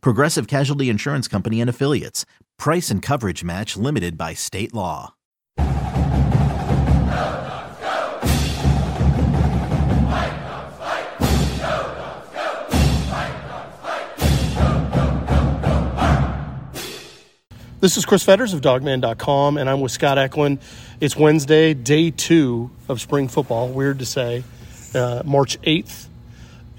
Progressive Casualty Insurance Company and Affiliates. Price and coverage match limited by state law. This is Chris Fetters of Dawgman.com, and I'm with Scott Eklund. It's Wednesday, day two of spring football. Weird to say, uh, March 8th.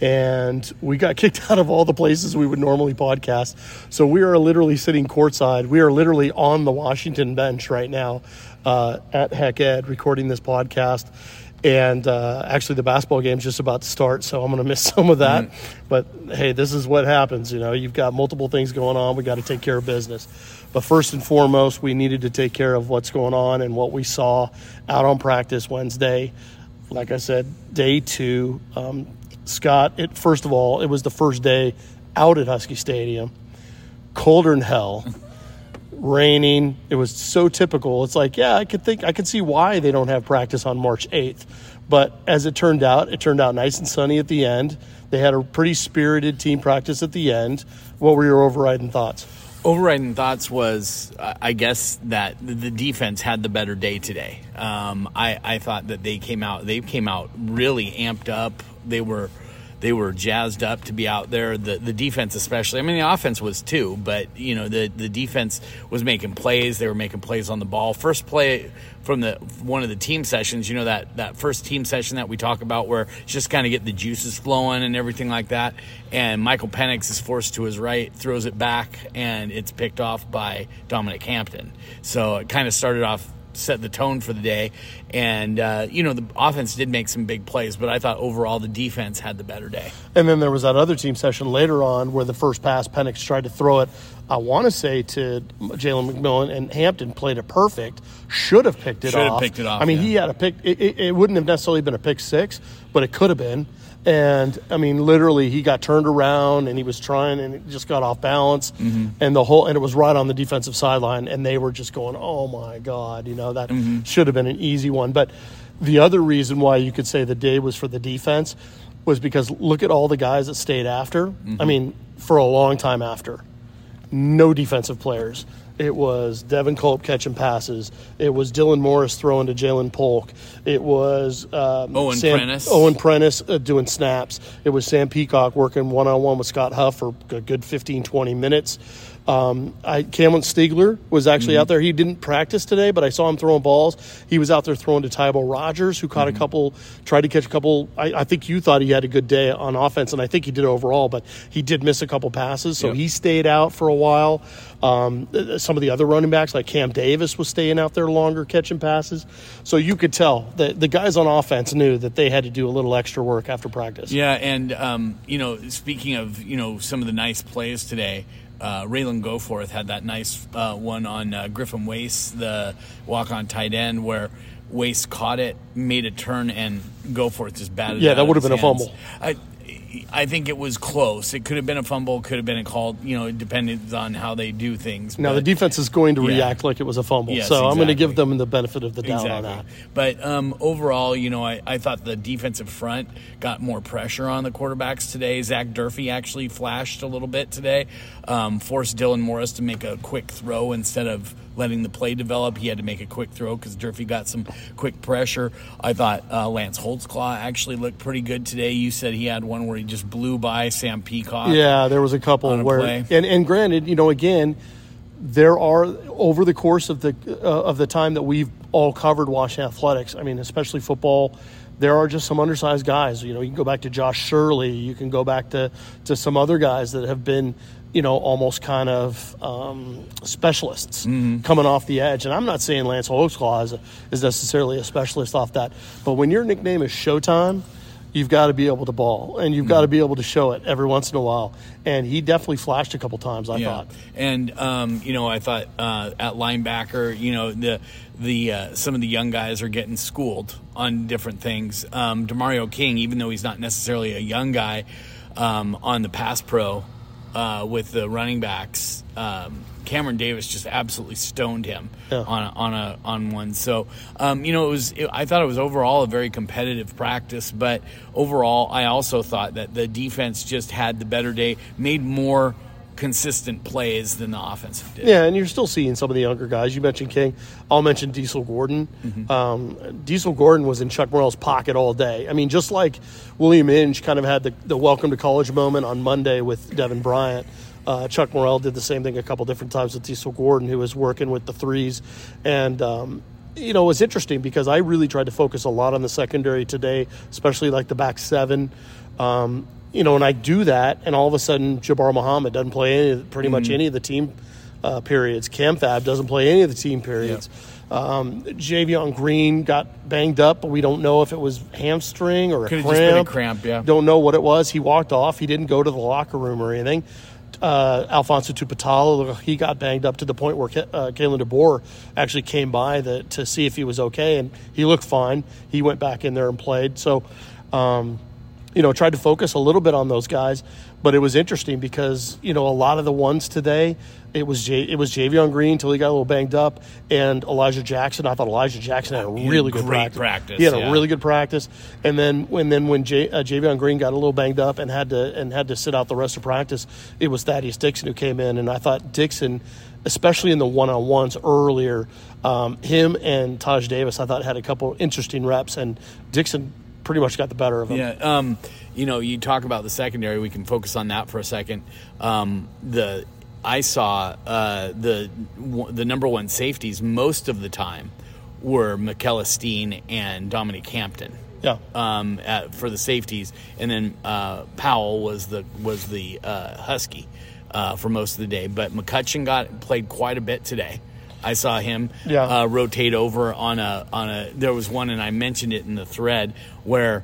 And we got kicked out of all the places we would normally podcast. So we are literally sitting courtside. We are literally on the Washington bench right now uh, at Hec Ed recording this podcast. And uh, actually, the basketball game's just about to start, so I'm going to miss some of that. Mm-hmm. But hey, this is what happens. You know, you've got multiple things going on. We got to take care of business. But first and foremost, we needed to take care of what's going on and what we saw out on practice Wednesday. Like I said, day two. Um, Scott, it, first of all, it was the first day out at Husky Stadium. Colder than hell. raining. It was so typical. It's like, yeah, I could think, I could see why they don't have practice on March 8th. But as it turned out, it turned out nice and sunny at the end. They had a pretty spirited team practice at the end. What were your overriding thoughts? Overriding thoughts was, I guess that the defense had the better day today. Um, I, I thought that they came out, they came out really amped up. They were, they were jazzed up to be out there. The the defense, especially. I mean, the offense was too, but you know, the the defense was making plays. They were making plays on the ball. First play from the one of the team sessions, you know that that first team session that we talk about, where it's just kind of get the juices flowing and everything like that. And Michael Penix is forced to his right, throws it back, and it's picked off by Dominic Hampton. So it kind of started off set the tone for the day. And, uh, you know, the offense did make some big plays, but I thought overall the defense had the better day. And then there was that other team session later on where the first pass, Penix tried to throw it, I want to say, to Jalen McMillan, and Hampton played it perfect. Should have picked it Should off. have picked it off. I mean, yeah. he had a pick. It, it, it wouldn't have necessarily been a pick six, but it could have been. And I mean, literally, he got turned around and he was trying and it just got off balance. Mm-hmm. And the whole, and it was right on the defensive sideline. And they were just going, oh my God, you know, that mm-hmm. should have been an easy one. But the other reason why you could say the day was for the defense was because look at all the guys that stayed after. Mm-hmm. I mean, for a long time after. No defensive players. It was Devin Culp catching passes. It was Dylan Morris throwing to Jalen Polk. It was um, Owen Sam, Prentice. Owen Prentice uh, doing snaps. It was Sam Peacock working one on one with Scott Huff for a good 15, 20 minutes. Um, I, Cameron Stigler was actually mm-hmm. out there. He didn't practice today, but I saw him throwing balls. He was out there throwing to Tybo Rogers, who caught mm-hmm. a couple, tried to catch a couple. I, I, think you thought he had a good day on offense, and I think he did overall, but he did miss a couple passes, so yep. he stayed out for a while. Um, some of the other running backs, like Cam Davis, was staying out there longer catching passes. So you could tell that the guys on offense knew that they had to do a little extra work after practice. Yeah, and um, you know, speaking of you know some of the nice plays today uh, Ralen Goforth had that nice uh, one on uh, Griffin Wace, the walk on tight end, where Wace caught it, made a turn, and Goforth just batted. Yeah, that would have been hands. a fumble. I, I think it was close. It could have been a fumble, could have been a call. You know, it depends on how they do things. Now the defense is going to yeah. react like it was a fumble, yes, so exactly. I'm going to give them the benefit of the doubt exactly. on that. But um, overall, you know, I, I thought the defensive front got more pressure on the quarterbacks today. Zach Durfee actually flashed a little bit today, um, forced Dylan Morris to make a quick throw instead of letting the play develop. He had to make a quick throw because Durfee got some quick pressure. I thought uh, Lance Holtzclaw actually looked pretty good today. You said he had one where he just blew by Sam Peacock. Yeah, there was a couple a where, play. and and granted, you know, again, there are over the course of the uh, of the time that we've all covered Washington athletics. I mean, especially football. There are just some undersized guys. You know, you can go back to Josh Shirley. You can go back to, to some other guys that have been you know, almost kind of um, specialists mm-hmm. coming off the edge. And I'm not saying Lance Holtzclaw is, is necessarily a specialist off that, but when your nickname is Showtime, you've got to be able to ball and you've got to be able to show it every once in a while. And he definitely flashed a couple times. I thought. And um, you know, I thought uh, at linebacker, you know, the the uh, some of the young guys are getting schooled on different things. Um, Demario King, even though he's not necessarily a young guy, um, on the pass pro uh, with the running backs. Um, Cameron Davis just absolutely stoned him Yeah. on a, on a on one. So um, you know, it was. It, I thought it was overall a very competitive practice, but overall, I also thought that the defense just had the better day, made more consistent plays than the offensive did. Yeah, and you're still seeing some of the younger guys. You mentioned King. I'll mention Diesel Gordon. Mm-hmm. Um, Diesel Gordon was in Chuck Morrell's pocket all day. I mean, just like William Inge kind of had the, the welcome to college moment on Monday with Devin Bryant. Uh, Chuck Morrell did the same thing a couple different times with Diesel Gordon, who was working with the threes. And, um, you know, it was interesting because I really tried to focus a lot on the secondary today, especially like the back seven. Um, you know, and I do that, and all of a sudden, Jabbar Muhammad doesn't play any, pretty much any of the team uh, periods. Cam Fab doesn't play any of the team periods. Um, Javion Green got banged up, but we don't know if it was hamstring or a Could've cramp. just been a cramp, yeah. Don't know what it was. He walked off. He didn't go to the locker room or anything. Uh, Alfonso Tuputala, he got banged up to the point where uh, Kalen DeBoer actually came by the, to see if he was okay, and he looked fine. He went back in there and played. So, um, you know, tried to focus a little bit on those guys, but it was interesting because you know a lot of the ones today, it was J- it was Javion Green until he got a little banged up, and Elijah Jackson. I thought Elijah Jackson had a had really good great practice. practice, He had yeah. a really good practice, and then when then when J- uh, Javion Green got a little banged up and had to and had to sit out the rest of practice, it was Thaddeus Dixon who came in, and I thought Dixon, especially in the one on ones earlier, um, him and Taj Davis, I thought had a couple interesting reps, and Dixon pretty much got the better of him. Yeah, um, you know, you talk about the secondary. We can focus on that for a second. Um, the I saw uh, the the number one safeties most of the time were Makell Esteen and Dominic Hampton. Yeah. Um, at, for the safeties, and then uh, Powell was the was the uh, Husky uh, for most of the day. But McCutcheon got played quite a bit today. I saw him Yeah. uh, rotate over on a on a. There was one, and I mentioned it in the thread where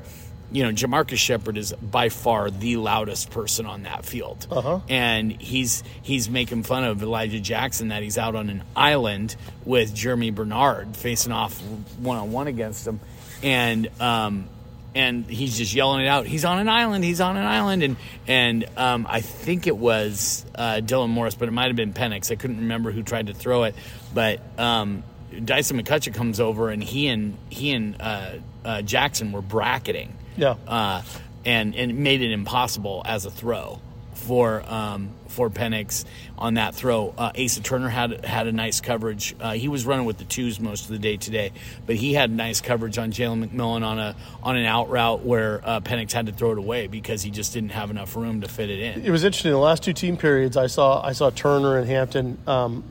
you know Jamarcus Shepard is by far the loudest person on that field, Uh-huh. and he's he's making fun of Elijah Jackson that he's out on an island with Germie Bernard facing off one on one against him, and um, and he's just yelling it out. He's on an island. He's on an island, and and um, I think it was uh, Dylan Morris, but it might have been Penix. I couldn't remember who tried to throw it, but um, Dyson McCutcheon comes over, and he and he and uh, uh, Jackson were bracketing, Yeah. uh, and and it made it impossible as a throw for um, for Penix on that throw. Uh, Asa Turner had had a nice coverage. Uh, he was running with the twos most of the day today, but he had nice coverage on Jalen McMillan on a on an out route where uh, Penix had to throw it away because he just didn't have enough room to fit it in. It was interesting. The last two team periods, I saw I saw Turner and Hampton um,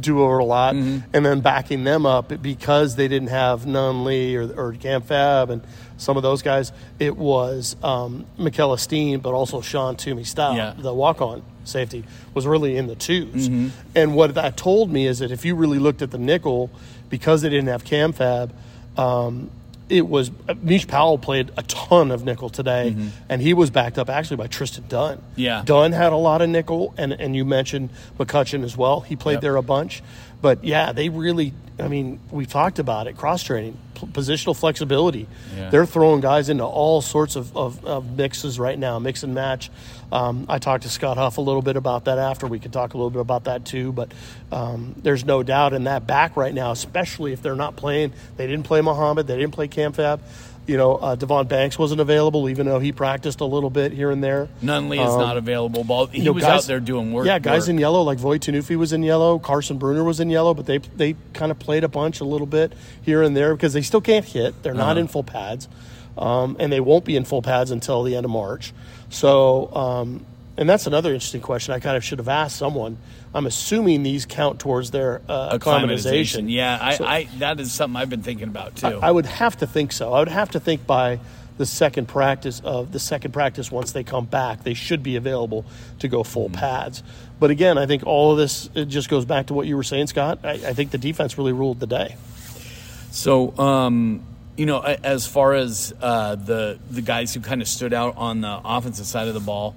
do over a lot, Mm-hmm. and then backing them up because they didn't have Nunley or, or Cam Fab and some of those guys. It was um, Makell Esteen, but also Sean Toomey Stout, Yeah. the walk on safety, was really in the 2s Mm-hmm. And what that told me is that if you really looked at the nickel, because they didn't have Cam Fab. Um, it was Mish Powell played a ton of nickel today, and he was backed up actually by Tristan Dunn. Mm-hmm. Yeah. Dunn had a lot of nickel, and and you mentioned McCutcheon as well. He played Yep. there a bunch, but yeah, they really. I mean, we talked about it. Cross training, p- positional flexibility. Yeah. They're throwing guys into all sorts of, of, of mixes right now, mix and match. Um, I talked to Scott Huff a little bit about that after. We could talk a little bit about that too. But um, there's no doubt in that back right now, especially if they're not playing. They didn't play Muhammad. They didn't play Cam Fab. You know, uh, Devon Banks wasn't available, even though he practiced a little bit here and there. Nunley is not available. Ball. He Um, You know, was guys- out there doing work. Yeah, guys work. in yellow, like Voi Tunuufi was in yellow, Carson Bruener was in yellow, but they they kind of played a bunch a little bit here and there because they still can't hit. They're Uh-huh. not in full pads, um, and they won't be in full pads until the end of March. So, um, and that's another interesting question. I kind of should have asked someone. I'm assuming these count towards their uh, acclimatization. Yeah, I, So- I that is something I've been thinking about too. I would have to think so. I would have to think by the second practice of the second practice once they come back, they should be available to go full Mm-hmm. pads. But again, I think all of this it just goes back to what you were saying, Scott. I, I think the defense really ruled the day. So, um, You know, as far as uh, the the guys who kind of stood out on the offensive side of the ball,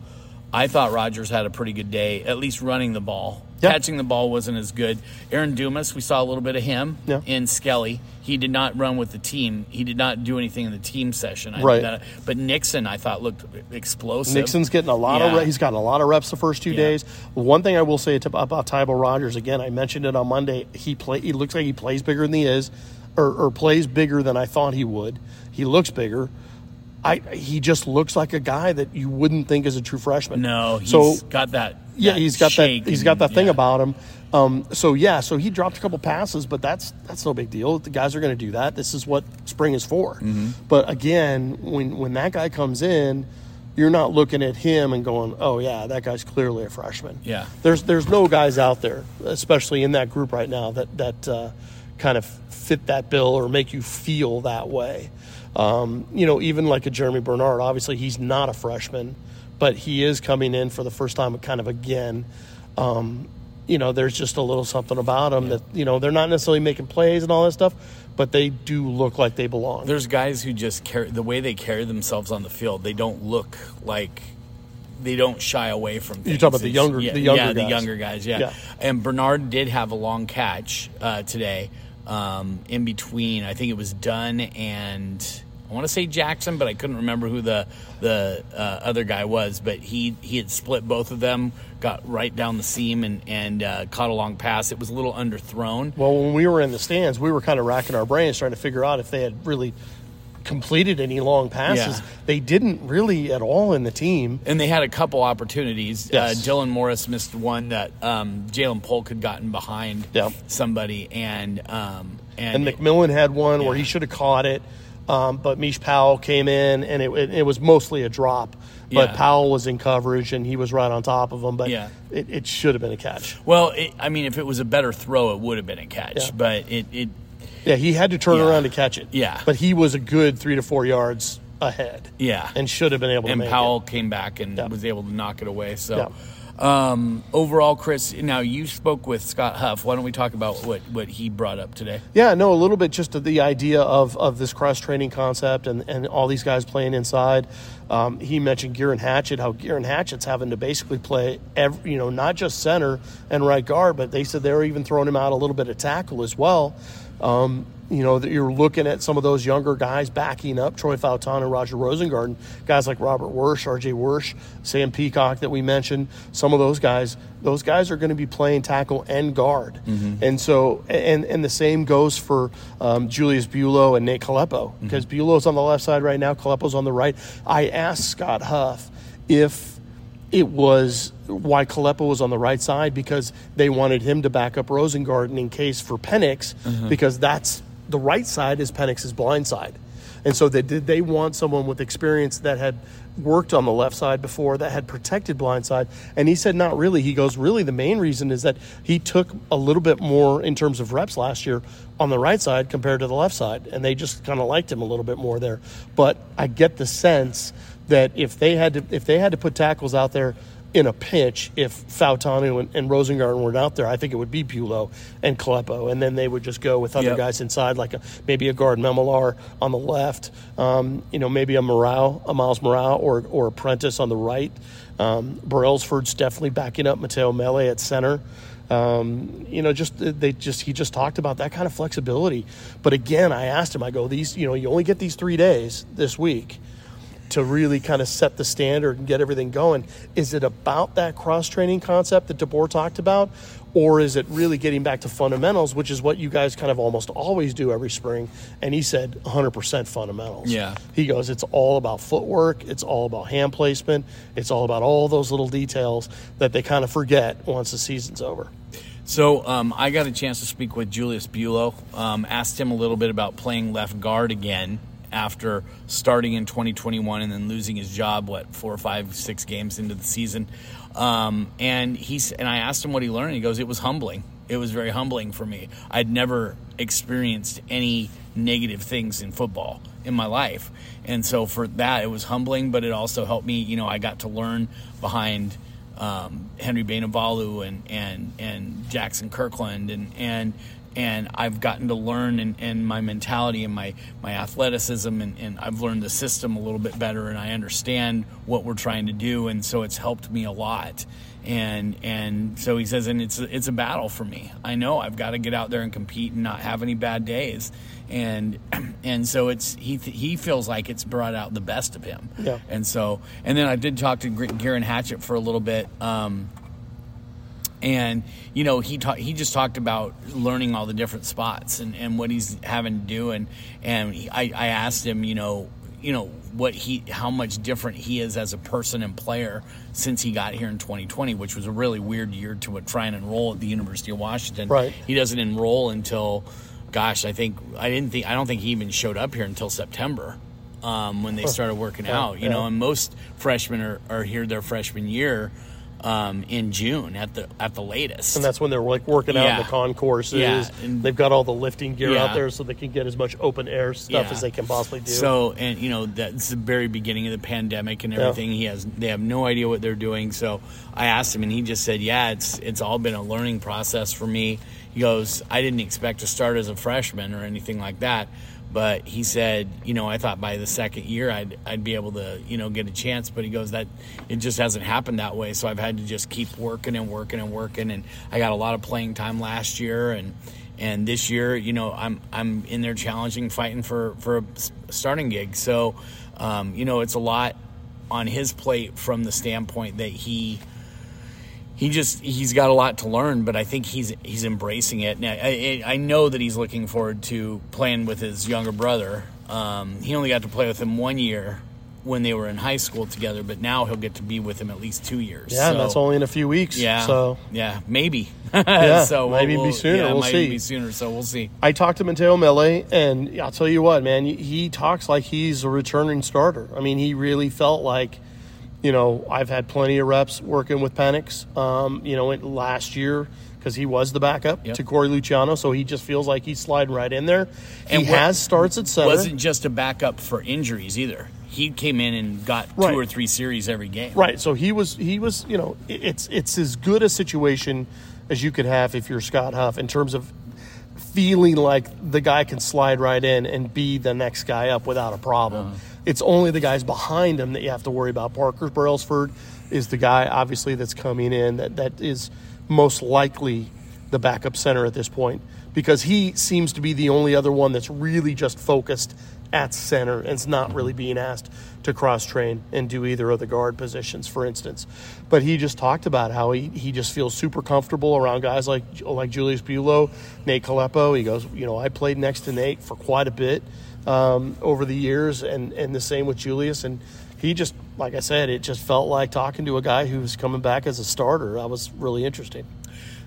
I thought Rogers had a pretty good day, at least running the ball. Yeah. Catching the ball wasn't as good. Aaron Dumas, we saw a little bit of him Yeah. in Skelly. He did not run with the team. He did not do anything in the team session. I Right. that- but Nixon, I thought, looked explosive. Nixon's getting a lot of Yeah. re- he's gotten a lot of reps the first two Yeah. days. One thing I will say about Tybo Rogers again, I mentioned it on Monday. He play he looks like he plays bigger than he is, or, or plays bigger than I thought he would. He looks bigger. I he just looks like a guy that you wouldn't think is a true freshman. No, he's so got that. yeah, that he's got that. He's and- got that thing yeah. about him. Um, so yeah, so he dropped a couple passes, but that's that's no big deal. The guys are going to do that. This is what spring is for. Mm-hmm. But again, when when that guy comes in, you're not looking at him and going, "Oh yeah, that guy's clearly a freshman." Yeah. There's there's no guys out there, especially in that group right now, that that uh, kind of fit that bill or make you feel that way. Um, you know, even like a Germie Bernard, obviously he's not a freshman, but he is coming in for the first time kind of again. Um, you know, there's just a little something about them that, you know, they're not necessarily making plays and all that stuff, but they do look like they belong. There's guys who just carry the way they carry themselves on the field. They don't look like they don't shy away from. Things. You're talking about the younger- yeah, the younger yeah, the guys. younger guys, yeah. Yeah. And Bernard did have a long catch uh, today. Um, in between, I think it was Dunn and I want to say Jackson, but I couldn't remember who the the uh, other guy was. But he he had split both of them, got right down the seam, and and uh, caught a long pass. It was a little underthrown. Well, when we were in the stands, we were kind of racking our brains trying to figure out if they had really completed any long passes. Yeah. They didn't really at all in the team. And they had a couple opportunities. Yes. Uh, Dylan Morris missed one that um, Jalen Polk had gotten behind Yeah. somebody, and um, and, And McMillan had one where he should have caught it, um, but Mish Powell came in, and it, it, it was mostly a drop. But Yeah. Powell was in coverage, and he was right on top of him. But Yeah. it, it should have been a catch. well, I mean, if it was a better throw, it would have been a catch. Yeah. But it, it Yeah, he had to turn Yeah. around to catch it. Yeah. but he was a good three to four yards ahead. yeah, and should have been able to and Powell it. came back and Yeah. was able to knock it away. So. Um, overall, Chris. Now you spoke with Scott Huff. Why don't we talk about what, what he brought up today? Yeah, no, a little bit just the idea of, of this cross training concept and, and all these guys playing inside. Um, he mentioned Geirean Hatchett, how Geirean Hatchett's having to basically play, every, you know, not just center and right guard, but they said they were even throwing him out a little bit of tackle as well. Um, you know, that you're looking at some of those younger guys backing up Troy Fautanu and Roger Rosengarten, guys like Robert Wyrsch, RJ Wyrsch, Sam Peacock that we mentioned. Some of those guys, those guys are going to be playing tackle and guard. And so, and, and the same goes for um, Julius Buelow and Nate Kalepo, because Buelow's on the left side right now, Kalepo's on the right. I asked Scott Huff if it was why Kalepo was on the right side because they wanted him to back up Rosengarten in case for Penix mm-hmm. because that's the right side is Penix's blind side. And so they did they want someone with experience that had worked on the left side before that had protected blind side. And he said not really. He goes really the main reason is that he took a little bit more in terms of reps last year on the right side compared to the left side. And they just kind of liked him a little bit more there. But I get the sense that if they had to if they had to put tackles out there in a pinch, if Fautanu and, and Rosengarten weren't out there, I think it would be Buelow and Kalepo, and then they would just go with other Yep. guys inside, like a, maybe a Gaard Memmelaar on the left, um, you know, maybe a Murao, a Myles Murao, or or Apprentice on the right. Um, Brailsford's definitely backing up Mateo Mele at center. Um, you know, just they just he just talked about that kind of flexibility. But again, I asked him, I go, these, you know, you only get these three days this week to really kind of set the standard and get everything going. Is it about that cross training concept that DeBoer talked about? Or is it really getting back to fundamentals, which is what you guys kind of almost always do every spring? And he said 100% fundamentals. Yeah. He goes, it's all about footwork, it's all about hand placement, it's all about all those little details that they kind of forget once the season's over. So um, I got a chance to speak with Julius Buelow. Um, asked him a little bit about playing left guard again after starting in 2021 and then losing his job. What four or five, six games into the season, um, and he's and I asked him what he learned. He goes, "It was humbling. It was very humbling for me. I'd never experienced any negative things in football in my life, and so for that, it was humbling. But it also helped me. You know, I got to learn behind." um, Henry Bainivalu and and and Jackson Kirkland and and and I've gotten to learn and, and my mentality and my, my athleticism and, and I've learned the system a little bit better and I understand what we're trying to do and so it's helped me a lot. And and so he says and it's it's a battle for me. I know I've got to get out there and compete and not have any bad days. And and so it's he he feels like it's brought out the best of him. Yeah. and so and then I did talk to Geirean Hatchett for a little bit um, and you know he ta- he just talked about learning all the different spots and, and what he's having to do. And and he, I, I asked him you know you know what he how much different he is as a person and player since he got here in 2020 which was a really weird year to try and enroll at the University of Washington. Right. he doesn't enroll until gosh I think I didn't think I don't think he even showed up here until September um, when they started working out you know and most freshmen are, are here their freshman year um, in June at the at the latest. And that's when they're like working out in the concourses. Yeah, and- They've got all the lifting gear Yeah. out there so they can get as much open air stuff Yeah. as they can possibly do. So and you know that's the very beginning of the pandemic and Yeah. everything. He has they have no idea what they're doing. So I asked him and he just said, "Yeah, it's it's all been a learning process for me." He goes, "I didn't expect to start as a freshman or anything like that." But he said, you know, I thought by the second year I'd I'd be able to, you know, get a chance. But he goes that it just hasn't happened that way. So I've had to just keep working and working and working. And I got a lot of playing time last year, and and this year, you know, I'm I'm in there challenging, fighting for for a starting gig. So, um, you know, it's a lot on his plate from the standpoint that he he just he's got a lot to learn, but I think he's he's embracing it. And I, I, know that he's looking forward to playing with his younger brother. Um, he only got to play with him one year when they were in high school together, but now he'll get to be with him at least two years. yeah, and that's only in a few weeks. yeah. So yeah, maybe. Yeah, so we'll- maybe be we'll- sooner. Yeah, We'll might see. be sooner. So we'll see. I talked to Mateo Mele, and I'll tell you what, man, he talks like he's a returning starter. I mean, he really felt like, you know, I've had plenty of reps working with Penix, um, you know, last year because he was the backup Yep. to Corey Luciano, so he just feels like he's sliding right in there. He And what- has starts at center. Wasn't just a backup for injuries either. He came in and got Right. two or three series every game. Right. So he was he was you know it's it's as good a situation as you could have if you're Scott Huff in terms of feeling like the guy can slide right in and be the next guy up without a problem. It's only the guys behind him that you have to worry about. Parker Brailsford is the guy obviously that's coming in that that is most likely the backup center at this point because he seems to be the only other one that's really just focused at center and is not really being asked to cross train and do either of the guard positions, for instance. But he just talked about how he, he just feels super comfortable around guys like like Julius Buelow, Nate Kalepo. He goes, you know, I played next to Nate for quite a bit um, over the years, and and the same with Julius. And he just, like I said, it just felt like talking to a guy who was coming back as a starter. That was really interesting.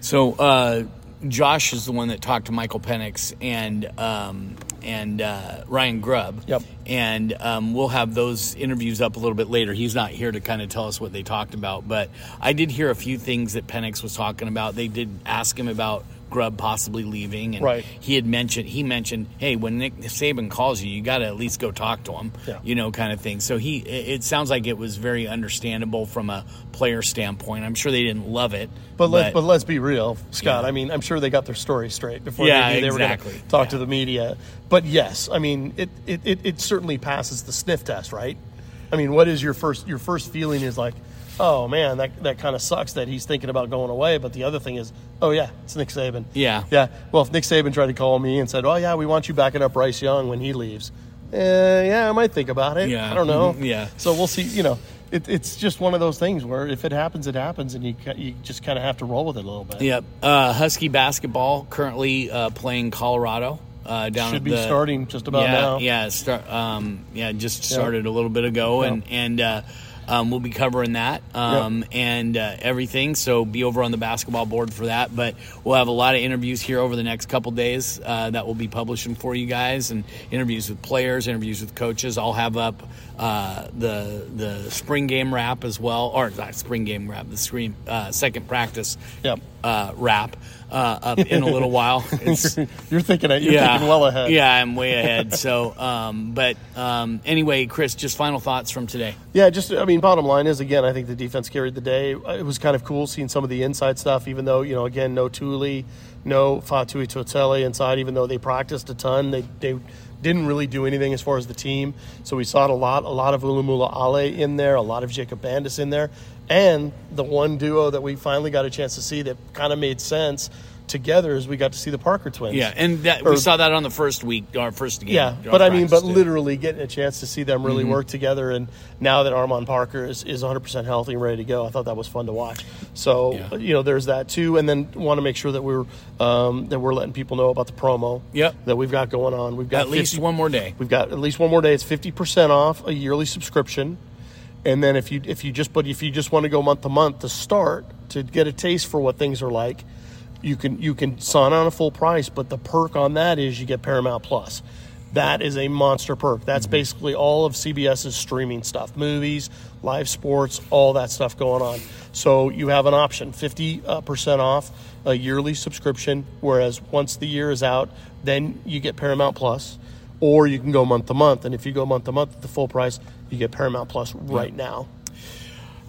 So uh, Josh is the one that talked to Michael Penix and um, and uh, Ryan Grubb. Yep. And um, we'll have those interviews up a little bit later. He's not here to kind of tell us what they talked about, but I did hear a few things that Penix was talking about. They did ask him about Grubb possibly leaving, and Right. he had mentioned he mentioned, hey, when Nick Saban calls you, you got to at least go talk to him, Yeah. you know, kind of thing. So he, it sounds like it was very understandable from a player standpoint. I'm sure they didn't love it, But let's but let's be real, Scott. Yeah. I mean, I'm sure they got their story straight before Yeah, they they were exactly. going to talk to the media. But yes, I mean, it, it, it, it certainly passes the sniff test, right? I mean, what is your first your first feeling is like, oh man, that that kind of sucks that he's thinking about going away. But the other thing is, oh yeah, it's Nick Saban. Yeah. yeah. Well, if Nick Saban tried to call me and said, oh yeah, we want you backing up Bryce Young when he leaves, uh, yeah, I might think about it. Yeah. I don't know. Mhm. Yeah. So we'll see. You know. It, it's just one of those things where if it happens, it happens, and you you just kind of have to roll with it a little bit. Yep. Uh, Husky basketball currently uh, playing Colorado. Uh, down Should be the, starting just about yeah, now. Yeah, start. Um, yeah, just started a little bit ago, and and uh, um, we'll be covering that um, and uh, everything. So be over on the basketball board for that. But we'll have a lot of interviews here over the next couple days uh, that we'll be publishing for you guys, and interviews with players, interviews with coaches. I'll have up uh, the the spring game wrap as well, or not spring game wrap, the screen uh, second practice Yep. uh, wrap uh, up in a little while. You're thinking you're thinking well ahead. Yeah, I'm way ahead. So, um, but um, anyway, Chris, just final thoughts from today. Yeah, just I mean, bottom line is again, I think the defense carried the day. It was kind of cool seeing some of the inside stuff, even though you know, again, no Tuli, no Faatui Tuitele inside. Even though they practiced a ton, they they didn't really do anything as far as the team. So we saw it a lot, a lot of Ulumoo Ale in there, a lot of Jacob Bandes in there, and the one duo that we finally got a chance to see that kind of made sense together is we got to see the Parker twins. Yeah, and that, Or- we saw that on the first week, our first game. Yeah, but I mean, but too. literally getting a chance to see them really Mm-hmm. work together, and now that Armon Parker is, is 100% healthy and ready to go, I thought that was fun to watch. So Yeah. you know, there's that too, and then want to make sure that we're um, that we're letting people know about the promo Yep. that we've got going on. We've got at least one more day. We've got at least one more day. It's 50% off a yearly subscription, and then if you if you just but if you just want to go month to month to start to get a taste for what things are like, you can you can sign on a full price. But the perk on that is you get Paramount Plus. That is a monster perk. That's mm-hmm. basically all of CBS's streaming stuff, movies, live sports, all that stuff going on. So you have an option, 50% uh, off a yearly subscription, whereas once the year is out, then you get Paramount Plus or you can go month to month. And if you go month to month at the full price, you get Paramount Plus right now.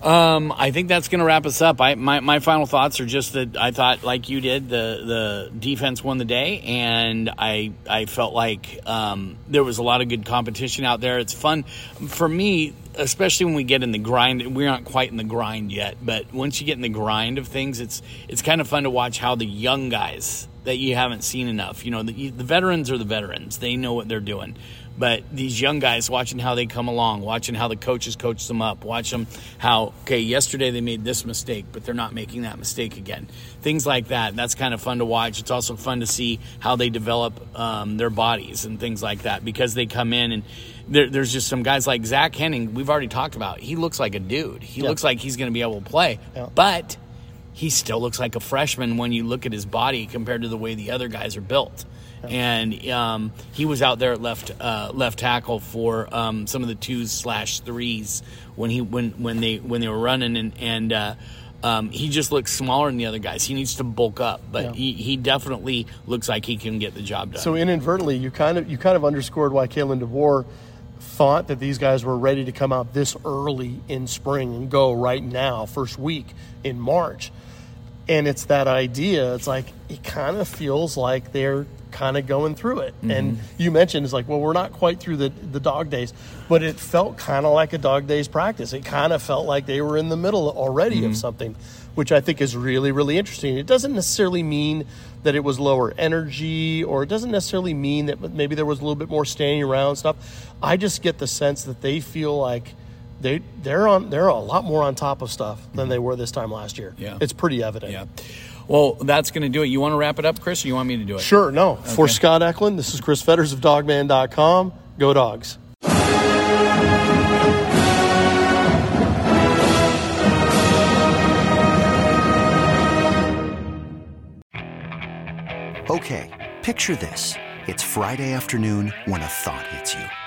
Um, I think that's going to wrap us up. I, my, my final thoughts are just that I thought, like you did, the the defense won the day, and I I felt like um, there was a lot of good competition out there. It's fun for me, especially when we get in the grind. We're not quite in the grind yet, but once you get in the grind of things, it's it's kind of fun to watch how the young guys that you haven't seen enough. You know, the, the veterans are the veterans; they know what they're doing. But these young guys, watching how they come along, watching how the coaches coach them up, watch them how, okay, yesterday they made this mistake, but they're not making that mistake again. Things like that. That's kind of fun to watch. It's also fun to see how they develop um, their bodies and things like that because they come in and there, there's just some guys like Zach Henning, we've already talked about. He looks like a dude. He Yeah. looks like he's going to be able to play. Yeah. But he still looks like a freshman when you look at his body compared to the way the other guys are built. And um, he was out there at left uh, left tackle for um, some of the twos slash threes when he when when they when they were running and and uh, um, he just looks smaller than the other guys. He needs to bulk up, but Yeah. he, he definitely looks like he can get the job done. So inadvertently, you kind of you kind of underscored why Kalen DeBoer thought that these guys were ready to come out this early in spring and go right now, first week in March. And it's that idea. It's like it kind of feels like they're kind of going through it. And mm-hmm. you mentioned it's like, well, we're not quite through the the dog days, but it felt kind of like a dog days practice. It kind of felt like they were in the middle already of mm-hmm. something, which I think is really really interesting. It doesn't necessarily mean that it was lower energy, or it doesn't necessarily mean that maybe there was a little bit more standing around stuff. I just get the sense that they feel like they they're on they're a lot more on top of stuff than mm-hmm. they were this time last year. Yeah. it's pretty evident. yeah. Well, that's going to do it. You want to wrap it up, Chris, or you want me to do it? Sure, no. For Scott Eklund, this is Chris Fetters of Dawgman.com. Go Dogs. Okay, picture this. It's Friday afternoon when a thought hits you.